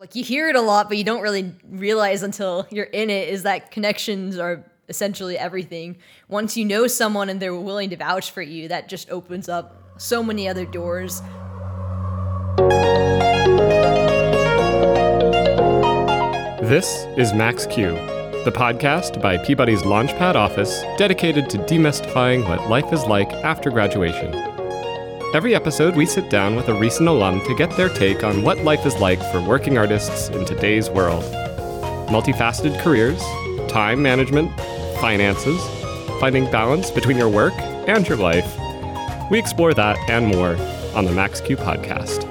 Like you hear it a lot, but you don't really realize until you're in it is that connections are essentially everything. Once you know someone and they're willing to vouch for you, that just opens up so many other doors. This is Max Q, the podcast by Peabody's Launchpad office dedicated to demystifying what life is like after graduation. Every episode, we sit down with a recent alum to get their take on what life is like for working artists in today's world. Multifaceted careers, time management, finances, finding balance between your work and your life. We explore that and more on the Max Q podcast.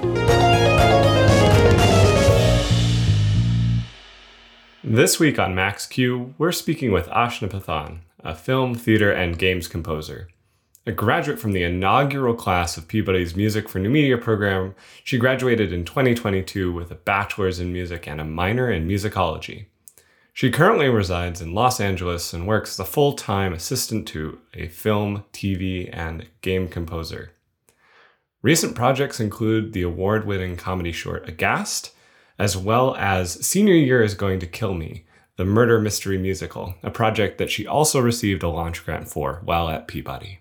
This week on Max Q, we're speaking with Ashna Pathan, a film, theater, and games composer. A graduate from the inaugural class of Peabody's Music for New Media program, she graduated in 2022 with a bachelor's in music and a minor in musicology. She currently resides in Los Angeles and works as a full time assistant to a film, TV, and game composer. Recent projects include the award winning comedy short Aghast, as well as Senior Year is Going to Kill Me, the murder mystery musical, a project that she also received a launch grant for while at Peabody.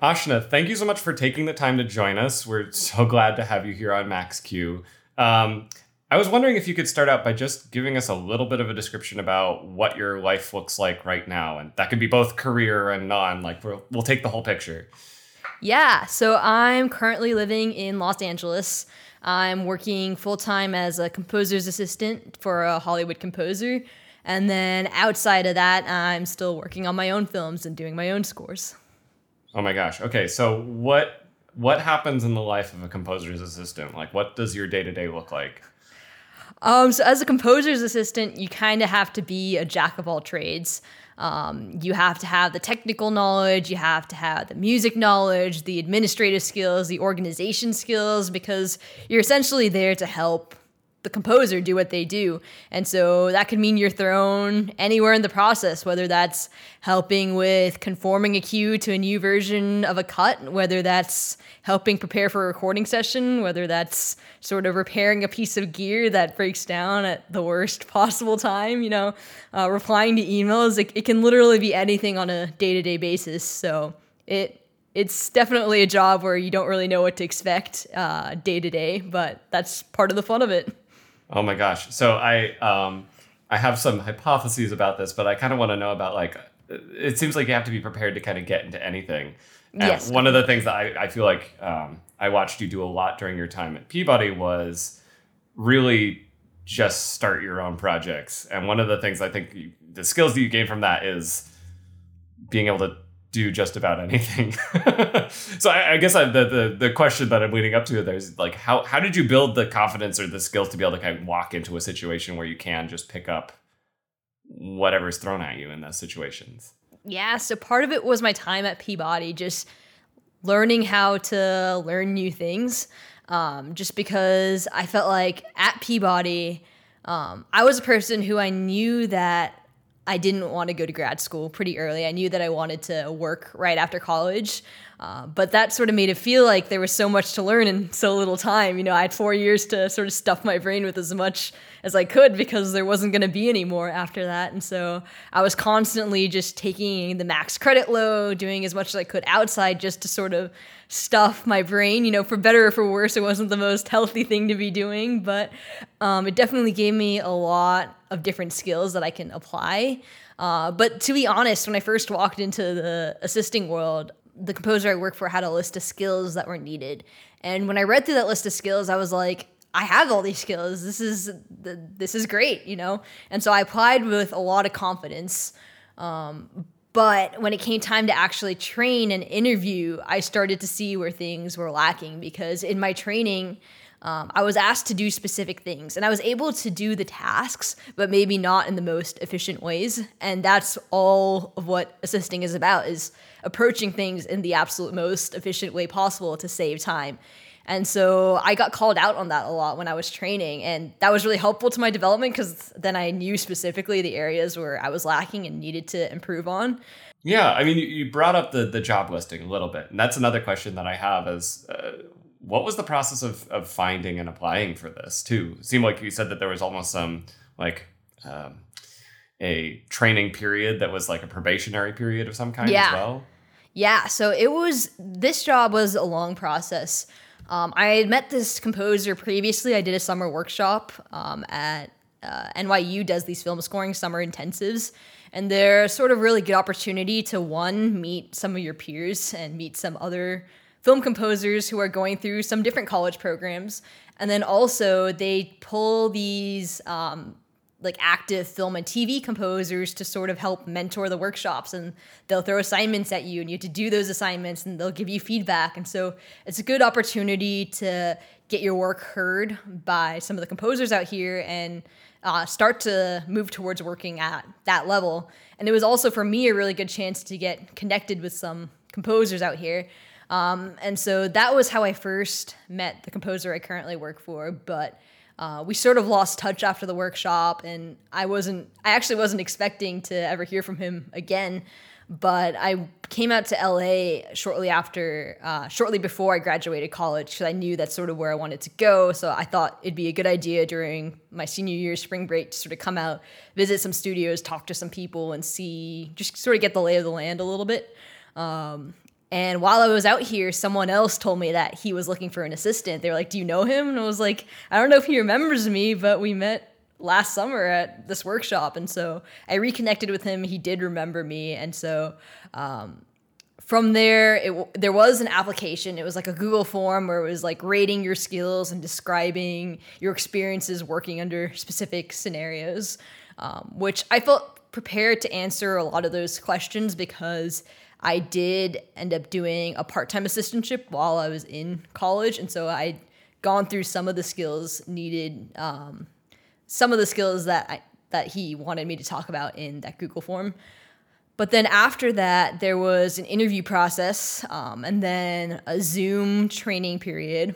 Ashna, thank you so much for taking the time to join us. We're so glad to have you here on Max Q. Um, I was wondering if you could start out by just giving us a little bit of a description about what your life looks like right now, and that could be both career and non. Like we'll, we'll take the whole picture. Yeah, so I'm currently living in Los Angeles. I'm working full time as a composer's assistant for a Hollywood composer. And then outside of that, I'm still working on my own films and doing my own scores. Oh my gosh. Okay, so what what happens in the life of a composer's assistant? Like what does your day-to-day look like? Um, so as a composer's assistant, you kind of have to be a jack of all trades. Um, you have to have the technical knowledge, you have to have the music knowledge, the administrative skills, the organization skills, because you're essentially there to help the composer do what they do. And so that could mean you're thrown anywhere in the process, whether that's helping with conforming a cue to a new version of a cut, whether that's helping prepare for a recording session, whether that's sort of repairing a piece of gear that breaks down at the worst possible time, you know, uh, replying to emails. It, it can literally be anything on a day to day basis. So it, it's definitely a job where you don't really know what to expect day to day, but that's part of the fun of it. Oh my gosh. So I um I have some hypotheses about this, but I kind of want to know about like it seems like you have to be prepared to kind of get into anything. And yes. One of the things that I, I feel like um, I watched you do a lot during your time at Peabody was really just start your own projects. And one of the things I think you, the skills that you gain from that is being able to do just about anything. so I, I guess I, the, the the question that I'm leading up to there is like how how did you build the confidence or the skills to be able to kind of walk into a situation where you can just pick up whatever's thrown at you in those situations? Yeah, so part of it was my time at Peabody, just learning how to learn new things. Um, just because I felt like at Peabody, um, I was a person who I knew that I didn't want to go to grad school pretty early. I knew that I wanted to work right after college. Uh, but that sort of made it feel like there was so much to learn in so little time. You know, I had four years to sort of stuff my brain with as much as I could because there wasn't going to be any more after that. And so I was constantly just taking the max credit load, doing as much as I could outside just to sort of stuff my brain. You know, for better or for worse, it wasn't the most healthy thing to be doing, but um, it definitely gave me a lot of different skills that I can apply. Uh, but to be honest, when I first walked into the assisting world, the composer I worked for had a list of skills that were needed. And when I read through that list of skills, I was like, I have all these skills. This is this is great, you know. And so I applied with a lot of confidence. Um, but when it came time to actually train and interview, I started to see where things were lacking because in my training, um, I was asked to do specific things and I was able to do the tasks, but maybe not in the most efficient ways. And that's all of what assisting is about is approaching things in the absolute most efficient way possible to save time. And so I got called out on that a lot when I was training. And that was really helpful to my development because then I knew specifically the areas where I was lacking and needed to improve on. Yeah. I mean, you brought up the, the job listing a little bit. And that's another question that I have is uh, what was the process of, of finding and applying for this too? It seemed like you said that there was almost some like um, a training period that was like a probationary period of some kind Yeah. as well. Yeah, so it was this job was a long process. Um, I had met this composer previously. I did a summer workshop um, at uh, NYU does these film scoring summer intensives, and they're sort of really good opportunity to one meet some of your peers and meet some other film composers who are going through some different college programs, and then also they pull these um, like active film and TV composers to sort of help mentor the workshops. And they'll throw assignments at you and you have to do those assignments and they'll give you feedback. And so it's a good opportunity to get your work heard by some of the composers out here and uh, start to move towards working at that level. And it was also for me a really good chance to get connected with some composers out here um, and so that was how I first met the composer I currently work for but uh, we sort of lost touch after the workshop and i wasn't i actually wasn't expecting to ever hear from him again but i came out to la shortly after uh, shortly before i graduated college because i knew that's sort of where i wanted to go. So i thought it'd be a good idea during my senior year spring break to sort of come out visit some studios talk to some people and see just sort of get the lay of the land a little bit and while I was out here, someone else told me that he was looking for an assistant. They were like, Do you know him? And I was like, I don't know if he remembers me, but we met last summer at this workshop. And so I reconnected with him. He did remember me. And so um, from there, it, there was an application. It was like a Google form where it was like rating your skills and describing your experiences working under specific scenarios, um, which I felt prepared to answer a lot of those questions because I did end up doing a part time assistantship while I was in college. And so I'd gone through some of the skills needed, um, some of the skills that I, that he wanted me to talk about in that Google form. But then after that, there was an interview process um, and then a Zoom training period.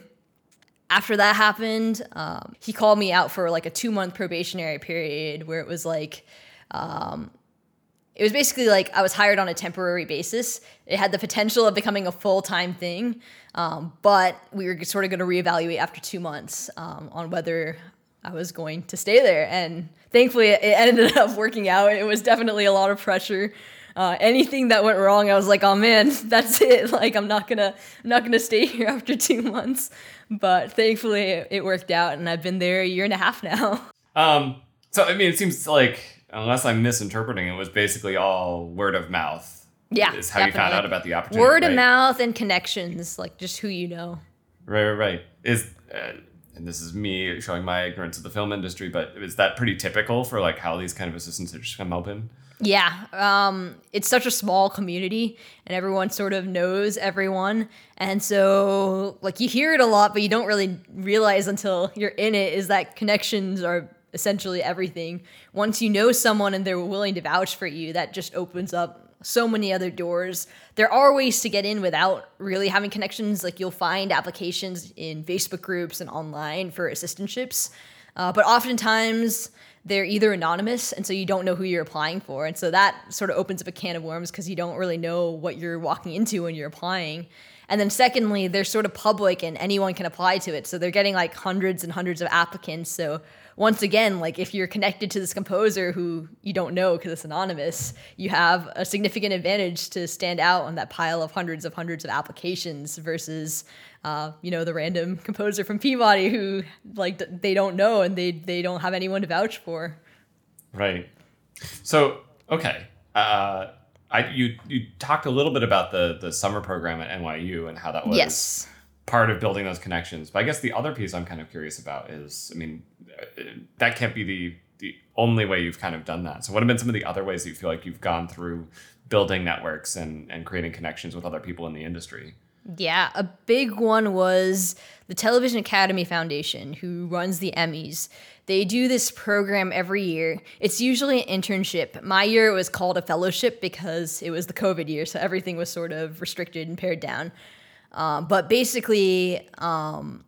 After that happened, um, he called me out for like a two month probationary period where it was like, um, it was basically like I was hired on a temporary basis. It had the potential of becoming a full time thing, um, but we were sort of going to reevaluate after two months um, on whether I was going to stay there. And thankfully, it ended up working out. It was definitely a lot of pressure. Uh, anything that went wrong, I was like, "Oh man, that's it! Like, I'm not gonna, I'm not gonna stay here after two months." But thankfully, it, worked out, and I've been there a year and a half now. Um, so I mean, it seems like unless I'm misinterpreting, it was basically all word of mouth. Yeah, is how you found out about the opportunity. Word of mouth and connections, like just who you know. Right, right, right. Is uh, and this is me showing my ignorance of the film industry, but is that pretty typical for like how these kind of assistants are just come open? Yeah, um, it's such a small community, and everyone sort of knows everyone, and so like you hear it a lot, but you don't really realize until you're in it is that connections are essentially everything. Once you know someone and they're willing to vouch for you, that just opens up so many other doors. There are ways to get in without really having connections. Like you'll find applications in Facebook groups and online for assistantships, uh, but oftentimes they're either anonymous and so you don't know who you're applying for and so that sort of opens up a can of worms because you don't really know what you're walking into when you're applying and then secondly they're sort of public and anyone can apply to it so they're getting like hundreds and hundreds of applicants so once again like if you're connected to this composer who you don't know because it's anonymous you have a significant advantage to stand out on that pile of hundreds of hundreds of applications versus uh, you know the random composer from Peabody who like they don't know and they they don't have anyone to vouch for. Right. So okay, uh, I you you talked a little bit about the the summer program at NYU and how that was Yes. part of building those connections. But I guess the other piece I'm kind of curious about is, I mean, uh, that can't be the the only way you've kind of done that. So what have been some of the other ways that you feel like you've gone through building networks and and creating connections with other people in the industry? Yeah, a big one was the Television Academy Foundation, who runs the Emmys. They do this program every year. It's usually an internship. My year it was called a fellowship because it was the COVID year, so everything was sort of restricted and pared down. Um, but basically, um,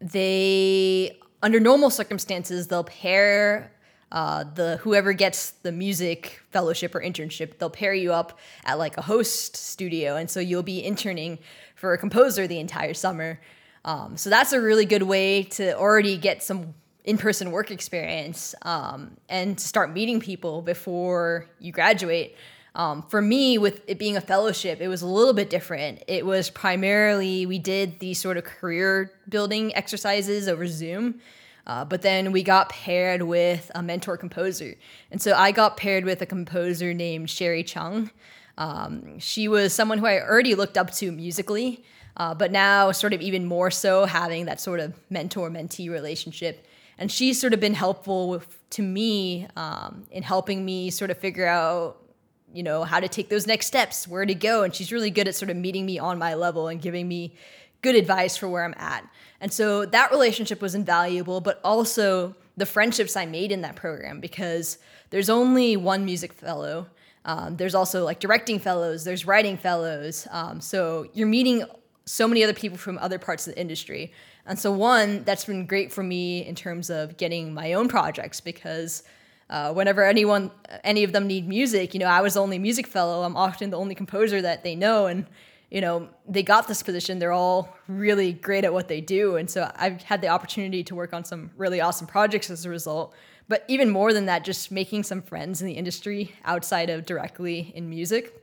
they under normal circumstances they'll pair uh, the whoever gets the music fellowship or internship they'll pair you up at like a host studio and so you'll be interning for a composer the entire summer Um, so that's a really good way to already get some in-person work experience um, and start meeting people before you graduate. Um, for me, with it being a fellowship, it was a little bit different. It was primarily we did these sort of career building exercises over Zoom, uh, but then we got paired with a mentor composer, and so I got paired with a composer named Sherri Chung. Um, she was someone who I already looked up to musically, uh, but now sort of even more so having that sort of mentor mentee relationship. And she's sort of been helpful with, to me um, in helping me sort of figure out you know how to take those next steps where to go. And she's really good at sort of meeting me on my level and giving me good advice for where i'm at and so that relationship was invaluable but also the friendships i made in that program because there's only one music fellow um, there's also like directing fellows there's writing fellows um, so you're meeting so many other people from other parts of the industry and so, one, that's been great for me in terms of getting my own projects because uh, whenever anyone, any of them need music, you know, I was the only music fellow. I'm often the only composer that they know. And, you know, they got this position. They're all really great at what they do. And so I've had the opportunity to work on some really awesome projects as a result. But even more than that, just making some friends in the industry outside of directly in music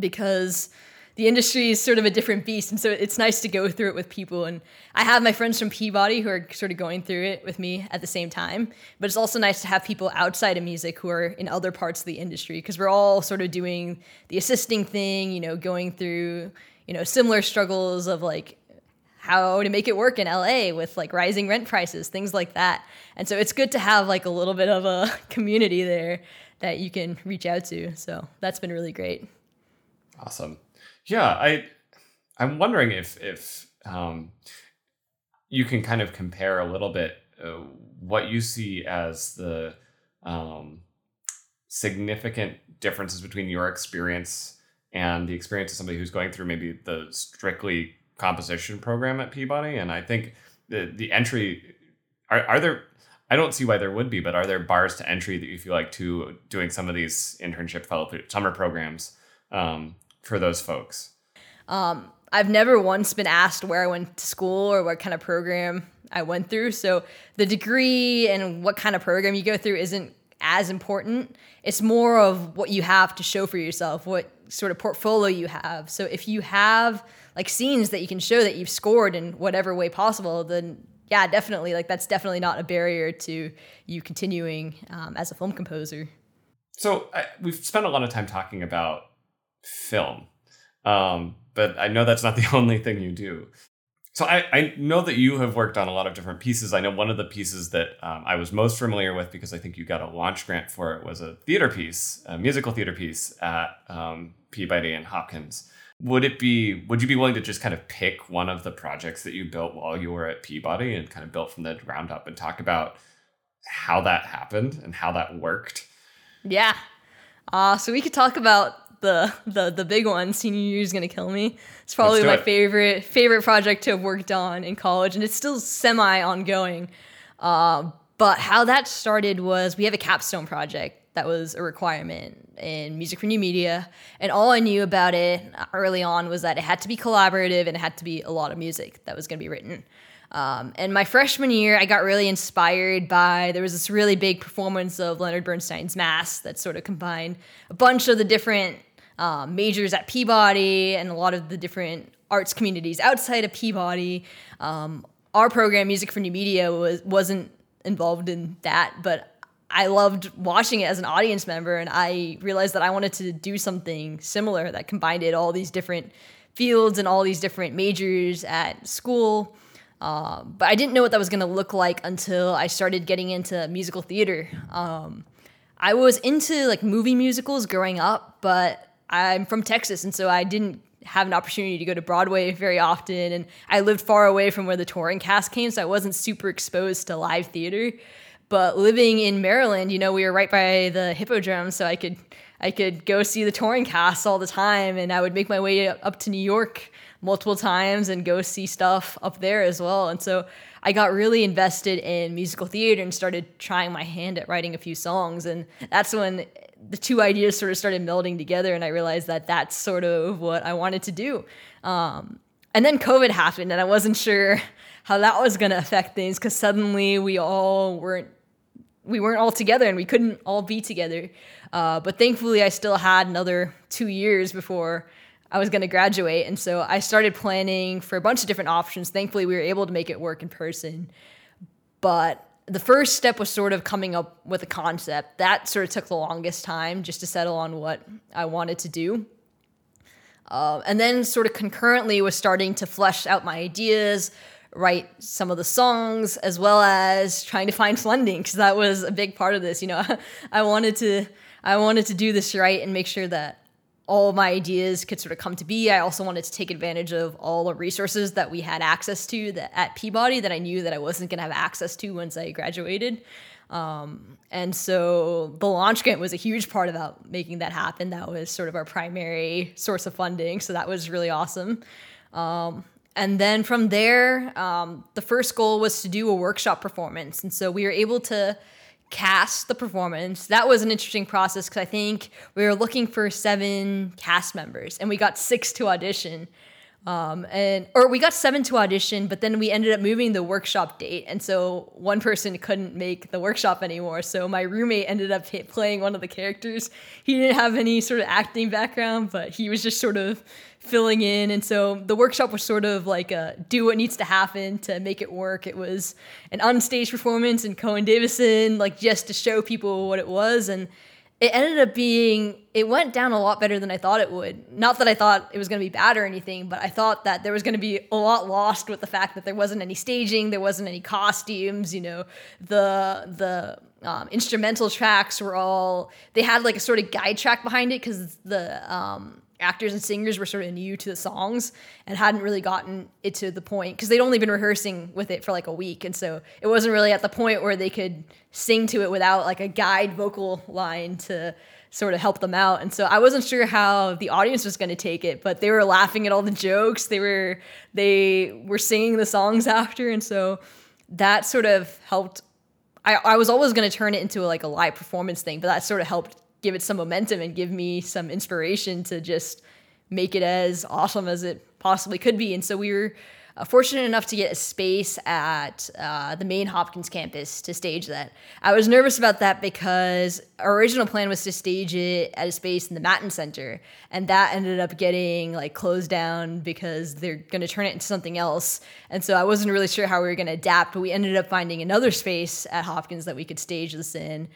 because the industry is sort of a different beast, and so it's nice to go through it with people. And I have my friends from Peabody who are sort of going through it with me at the same time. But it's also nice to have people outside of music who are in other parts of the industry because we're all sort of doing the assisting thing, you know, going through you know similar struggles of like how to make it work in LA with like rising rent prices, things like that. And so it's good to have like a little bit of a community there that you can reach out to. So that's been really great. Awesome. Yeah, I I'm wondering if if um, you can kind of compare a little bit uh, what you see as the um, significant differences between your experience and the experience of somebody who's going through maybe the strictly composition program at Peabody. And I think the the entry are are there I don't see why there would be, but are there bars to entry that you feel like to doing some of these internship fellow summer programs um, for those folks? Um, I've never once been asked where I went to school or what kind of program I went through. So the degree and what kind of program you go through isn't as important. It's more of what you have to show for yourself, what sort of portfolio you have. So if you have like scenes that you can show that you've scored in whatever way possible, then yeah, definitely. Like that's definitely not a barrier to you continuing um, as a film composer. So I, we've spent a lot of time talking about film, um, but I know that's not the only thing you do. So I, I know that you have worked on a lot of different pieces. I know one of the pieces that um, I was most familiar with because I think you got a launch grant for it was a theater piece, a musical theater piece at um, Peabody and Hopkins. Would it be? Would you be willing to just kind of pick one of the projects that you built while you were at Peabody and kind of built from the ground up and talk about how that happened and how that worked? Yeah. Uh, so we could talk about the the the big one, senior year is gonna kill me. It's probably my it. favorite favorite project to have worked on in college, and it's still semi ongoing. Uh, but how that started was we have a capstone project that was a requirement in music for new media, and all I knew about it early on was that it had to be collaborative and it had to be a lot of music that was gonna be written. Um, and my freshman year, I got really inspired by there was this really big performance of Leonard Bernstein's Mass that sort of combined a bunch of the different um, majors at Peabody and a lot of the different arts communities outside of Peabody. Um, our program, Music for New Media, was wasn't involved in that, but I loved watching it as an audience member, and I realized that I wanted to do something similar that combined it all these different fields and all these different majors at school. Um, but I didn't know what that was going to look like until I started getting into musical theater. Um, I was into like movie musicals growing up, but I'm from Texas, and so I didn't have an opportunity to go to Broadway very often, and I lived far away from where the touring cast came, so I wasn't super exposed to live theater. But living in Maryland, you know, we were right by the Hippodrome, so I could I could go see the touring cast all the time, and I would make my way up to New York multiple times and go see stuff up there as well. And so I got really invested in musical theater and started trying my hand at writing a few songs, and that's when the two ideas sort of started melding together, and I realized that that's sort of what I wanted to do. Um, and then COVID happened, and I wasn't sure how that was going to affect things because suddenly we all weren't we weren't all together and we couldn't all be together. Uh, but thankfully, I still had another two years before I was going to graduate, and so I started planning for a bunch of different options. Thankfully, we were able to make it work in person, but the first step was sort of coming up with a concept. That sort of took the longest time just to settle on what I wanted to do. Uh, and then, sort of concurrently, was starting to flesh out my ideas, write some of the songs, as well as trying to find funding because that was a big part of this. You know, I wanted to I wanted to do this right and make sure that all my ideas could sort of come to be. I also wanted to take advantage of all the resources that we had access to that at Peabody that I knew that I wasn't going to have access to once I graduated. Um, and so the launch grant was a huge part about making that happen. That was sort of our primary source of funding. So that was really awesome. Um, and then from there, um, the first goal was to do a workshop performance. And so we were able to cast the performance. That was an interesting process because I think we were looking for seven cast members and we got six to audition. Um, and or we got seven to audition, but then we ended up moving the workshop date, and so one person couldn't make the workshop anymore. So my roommate ended up playing one of the characters. He didn't have any sort of acting background, but he was just sort of filling in. And so the workshop was sort of like a do what needs to happen to make it work. It was an unstage performance and Cohen Davison, like just to show people what it was, and it ended up being it went down a lot better than I thought it would. Not that I thought it was going to be bad or anything, but I thought that there was going to be a lot lost with the fact that there wasn't any staging, there wasn't any costumes. You know, the the um, instrumental tracks were all they had like a sort of guide track behind it because the um, actors and singers were sort of new to the songs and hadn't really gotten it to the point because they'd only been rehearsing with it for like a week. And so it wasn't really at the point where they could sing to it without like a guide vocal line to sort of help them out. And so i wasn't sure how the audience was going to take it but they were laughing at all the jokes. They were they were singing the songs after. And so that sort of helped. I, I was always going to turn it into a, like a live performance thing but that sort of helped give it some momentum and give me some inspiration to just make it as awesome as it possibly could be. And so we were uh, fortunate enough to get a space at uh, the main Hopkins campus to stage that. I was nervous about that because our original plan was to stage it at a space in the Mattin Center, and that ended up getting like closed down because they're going to turn it into something else. And so I wasn't really sure how we were going to adapt, but we ended up finding another space at Hopkins that we could stage this in.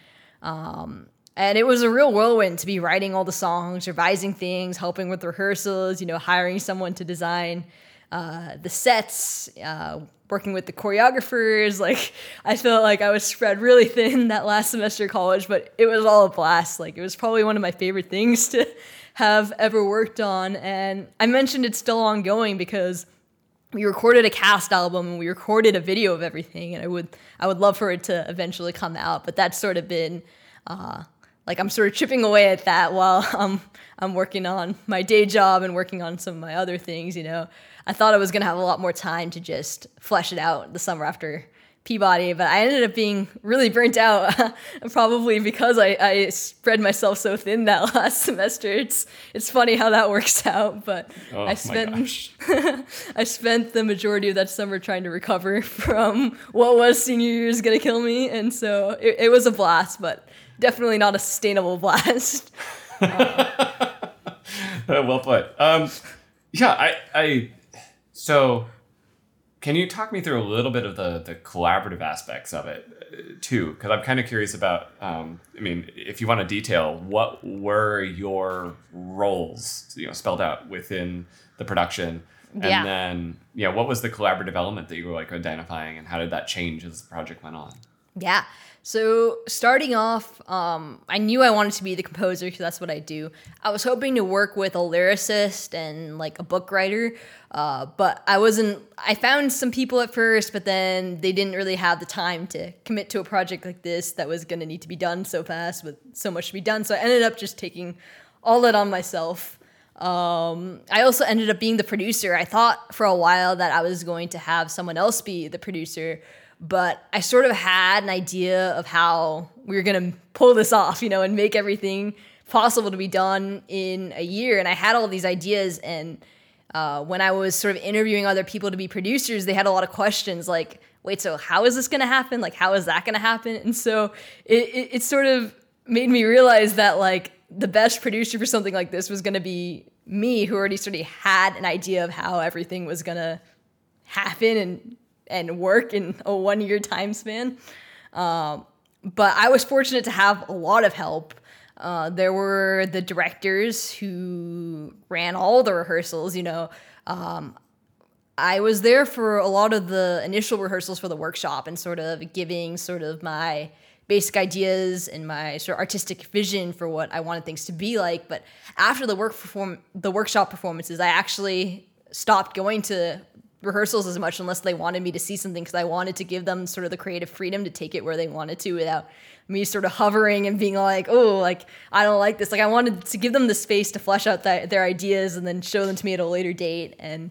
Um, and it was a real whirlwind to be writing all the songs, revising things, helping with rehearsals, you know, hiring someone to design uh, the sets, uh, working with the choreographers. Like, I felt like I was spread really thin that last semester of college, but it was all a blast. Like, it was probably one of my favorite things to have ever worked on. And I mentioned it's still ongoing because we recorded a cast album and we recorded a video of everything and i would i would love for it to eventually come out but that's sort of been uh, like I'm sort of chipping away at that while I'm I'm working on my day job and working on some of my other things. You know, I thought I was gonna have a lot more time to just flesh it out the summer after Peabody, but I ended up being really burnt out, probably because I, I spread myself so thin that last semester. It's it's funny how that works out, but oh, I spent I spent the majority of that summer trying to recover from what was senior year is gonna kill me, and so it, it was a blast, but definitely not a sustainable blast. well put. Um, yeah, I, I, so can you talk me through a little bit of the the collaborative aspects of it uh, too? Because I'm kind of curious about. Um, I mean, if you want to detail, what were your roles, you know, spelled out within the production, and Yeah. then yeah, what was the collaborative element that you were like identifying, and how did that change as the project went on? Yeah. So starting off, um, I knew I wanted to be the composer because that's what I do. I was hoping to work with a lyricist and like a book writer, uh, but I wasn't. I found some people at first, but then they didn't really have the time to commit to a project like this that was going to need to be done so fast with so much to be done. So I ended up just taking all that on myself. Um, I also ended up being the producer. I thought for a while that I was going to have someone else be the producer, but I sort of had an idea of how we were going to pull this off, you know, and make everything possible to be done in a year. And I had all these ideas, and uh, when I was sort of interviewing other people to be producers, they had a lot of questions like, wait, so how is this going to happen? Like, how is that going to happen? And so it, it, it sort of made me realize that like the best producer for something like this was going to be me, who already sort of had an idea of how everything was going to happen and and work in a one year time span. Um, but I was fortunate to have a lot of help. Uh, there were the directors who ran all the rehearsals. You know, um, I was there for a lot of the initial rehearsals for the workshop and sort of giving sort of my basic ideas and my sort of artistic vision for what I wanted things to be like. But after the work perform the workshop performances, I actually stopped going to rehearsals as much unless they wanted me to see something because I wanted to give them sort of the creative freedom to take it where they wanted to without me sort of hovering and being like, oh, like I don't like this. Like I wanted to give them the space to flesh out th- their ideas and then show them to me at a later date. And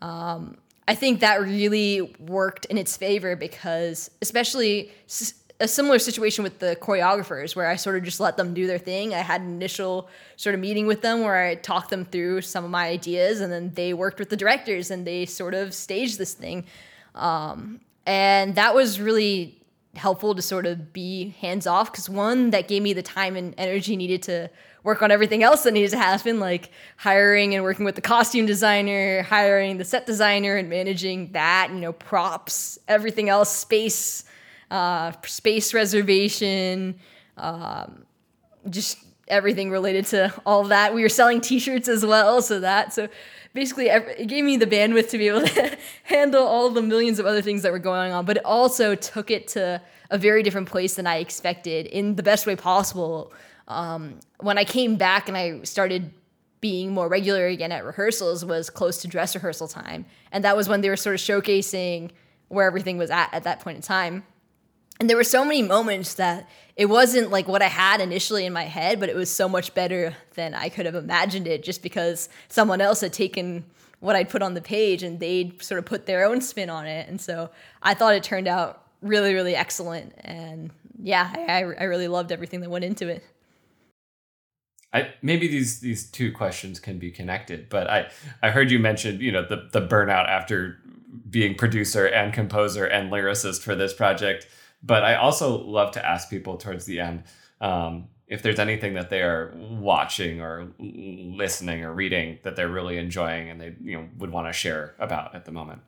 um, I think that really worked in its favor because, especially. S- a similar situation with the choreographers where I sort of just let them do their thing. I had an initial sort of meeting with them where I talked them through some of my ideas, and then they worked with the directors and they sort of staged this thing. Um, and that was really helpful to sort of be hands off because one, that gave me the time and energy needed to work on everything else that needed to happen, like hiring and working with the costume designer, hiring the set designer, and managing that, you know, props, everything else, space uh, space reservation, um, just everything related to all that. We were selling T-shirts as well, so that so basically it gave me the bandwidth to be able to handle all the millions of other things that were going on. But it also took it to a very different place than I expected in the best way possible. Um, when I came back and I started being more regular again at rehearsals was close to dress rehearsal time, and that was when they were sort of showcasing where everything was at at that point in time and there were so many moments that it wasn't like what I had initially in my head, but it was so much better than I could have imagined it just because someone else had taken what I'd put on the page and they'd sort of put their own spin on it. And so I thought it turned out really, really excellent. And yeah, I, I really loved everything that went into it. I, maybe these these two questions can be connected, but I I heard you mention you know the the burnout after being producer and composer and lyricist for this project but I also love to ask people towards the end um, if there's anything that they are watching or listening or reading that they're really enjoying and they you know would want to share about at the moment.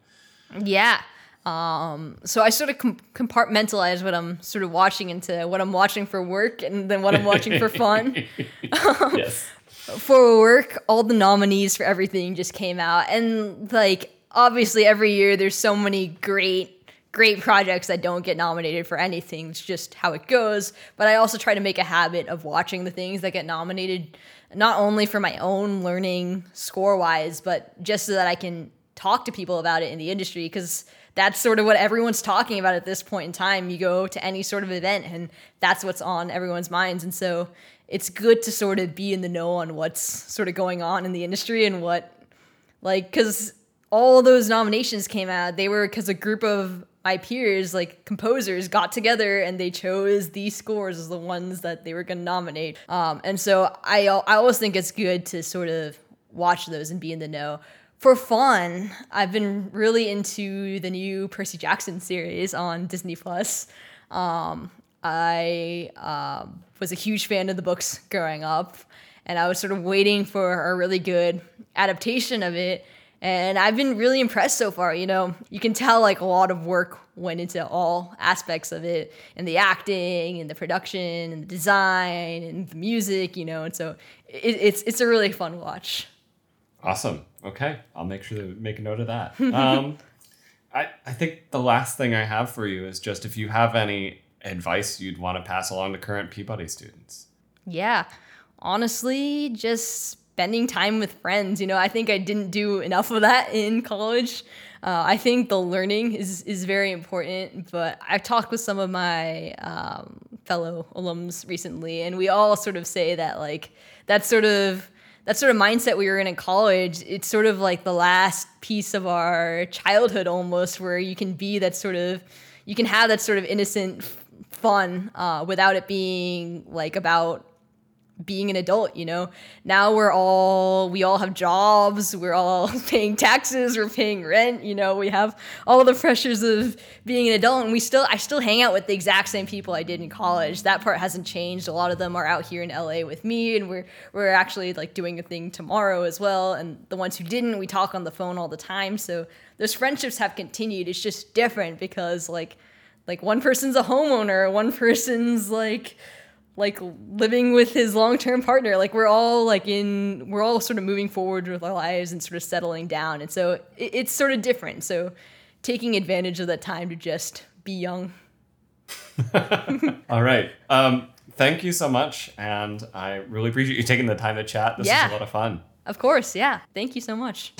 Yeah. Um, so I sort of com- compartmentalize what I'm sort of watching into what I'm watching for work and then what I'm watching for fun. yes. for work, all the nominees for everything just came out, and like obviously every year there's so many great great projects that don't get nominated for anything. It's just how it goes. But I also try to make a habit of watching the things that get nominated, not only for my own learning score wise, but just so that I can talk to people about it in the industry because that's sort of what everyone's talking about at this point in time. You go to any sort of event and that's what's on everyone's minds. And so it's good to sort of be in the know on what's sort of going on in the industry and what, like, because all those nominations came out, they were because a group of my peers, like composers, got together and they chose these scores as the ones that they were going to nominate. Um, and so I, I always think it's good to sort of watch those and be in the know. For fun, I've been really into the new Percy Jackson series on Disney Plus. Um, I um, was a huge fan of the books growing up, and I was sort of waiting for a really good adaptation of it and I've been really impressed so far. You know, you can tell like a lot of work went into all aspects of it and the acting and the production and the design and the music, you know, and so it, it's it's a really fun watch. Awesome. Okay. I'll make sure to make a note of that. um, I, I think the last thing I have for you is just if you have any advice you'd want to pass along to current Peabody students. Yeah. Honestly, just spending time with friends. You know, I think I didn't do enough of that in college. Uh, I think the learning is is very important, but I've talked with some of my um, fellow alums recently, and we all sort of say that like that sort of that sort of mindset we were in in college. It's sort of like the last piece of our childhood almost, where you can be that sort of you can have that sort of innocent fun uh, without it being like about being an adult, you know. Now we're all we all have jobs, we're all paying taxes, we're paying rent, you know, we have all the pressures of being an adult and we still I still hang out with the exact same people I did in college. That part hasn't changed. A lot of them are out here in LA with me and we're we're actually like doing a thing tomorrow as well and the ones who didn't, we talk on the phone all the time. So those friendships have continued. It's just different because like like one person's a homeowner, one person's like like living with his long-term partner. Like we're all like in we're all sort of moving forward with our lives and sort of settling down. And so it, it's sort of different. So taking advantage of that time to just be young. All right. Um, thank you so much and i really appreciate you taking the time to chat. This yeah. was a lot of fun. Of course yeah. Thank you so much.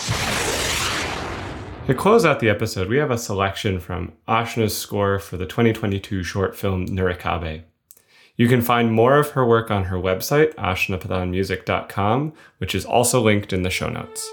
To close out the episode, we have a selection from Ashna's score for the 2022 short film Nurikabe. You can find more of her work on her website, ashnapathanmusic.com, which is also linked in the show notes.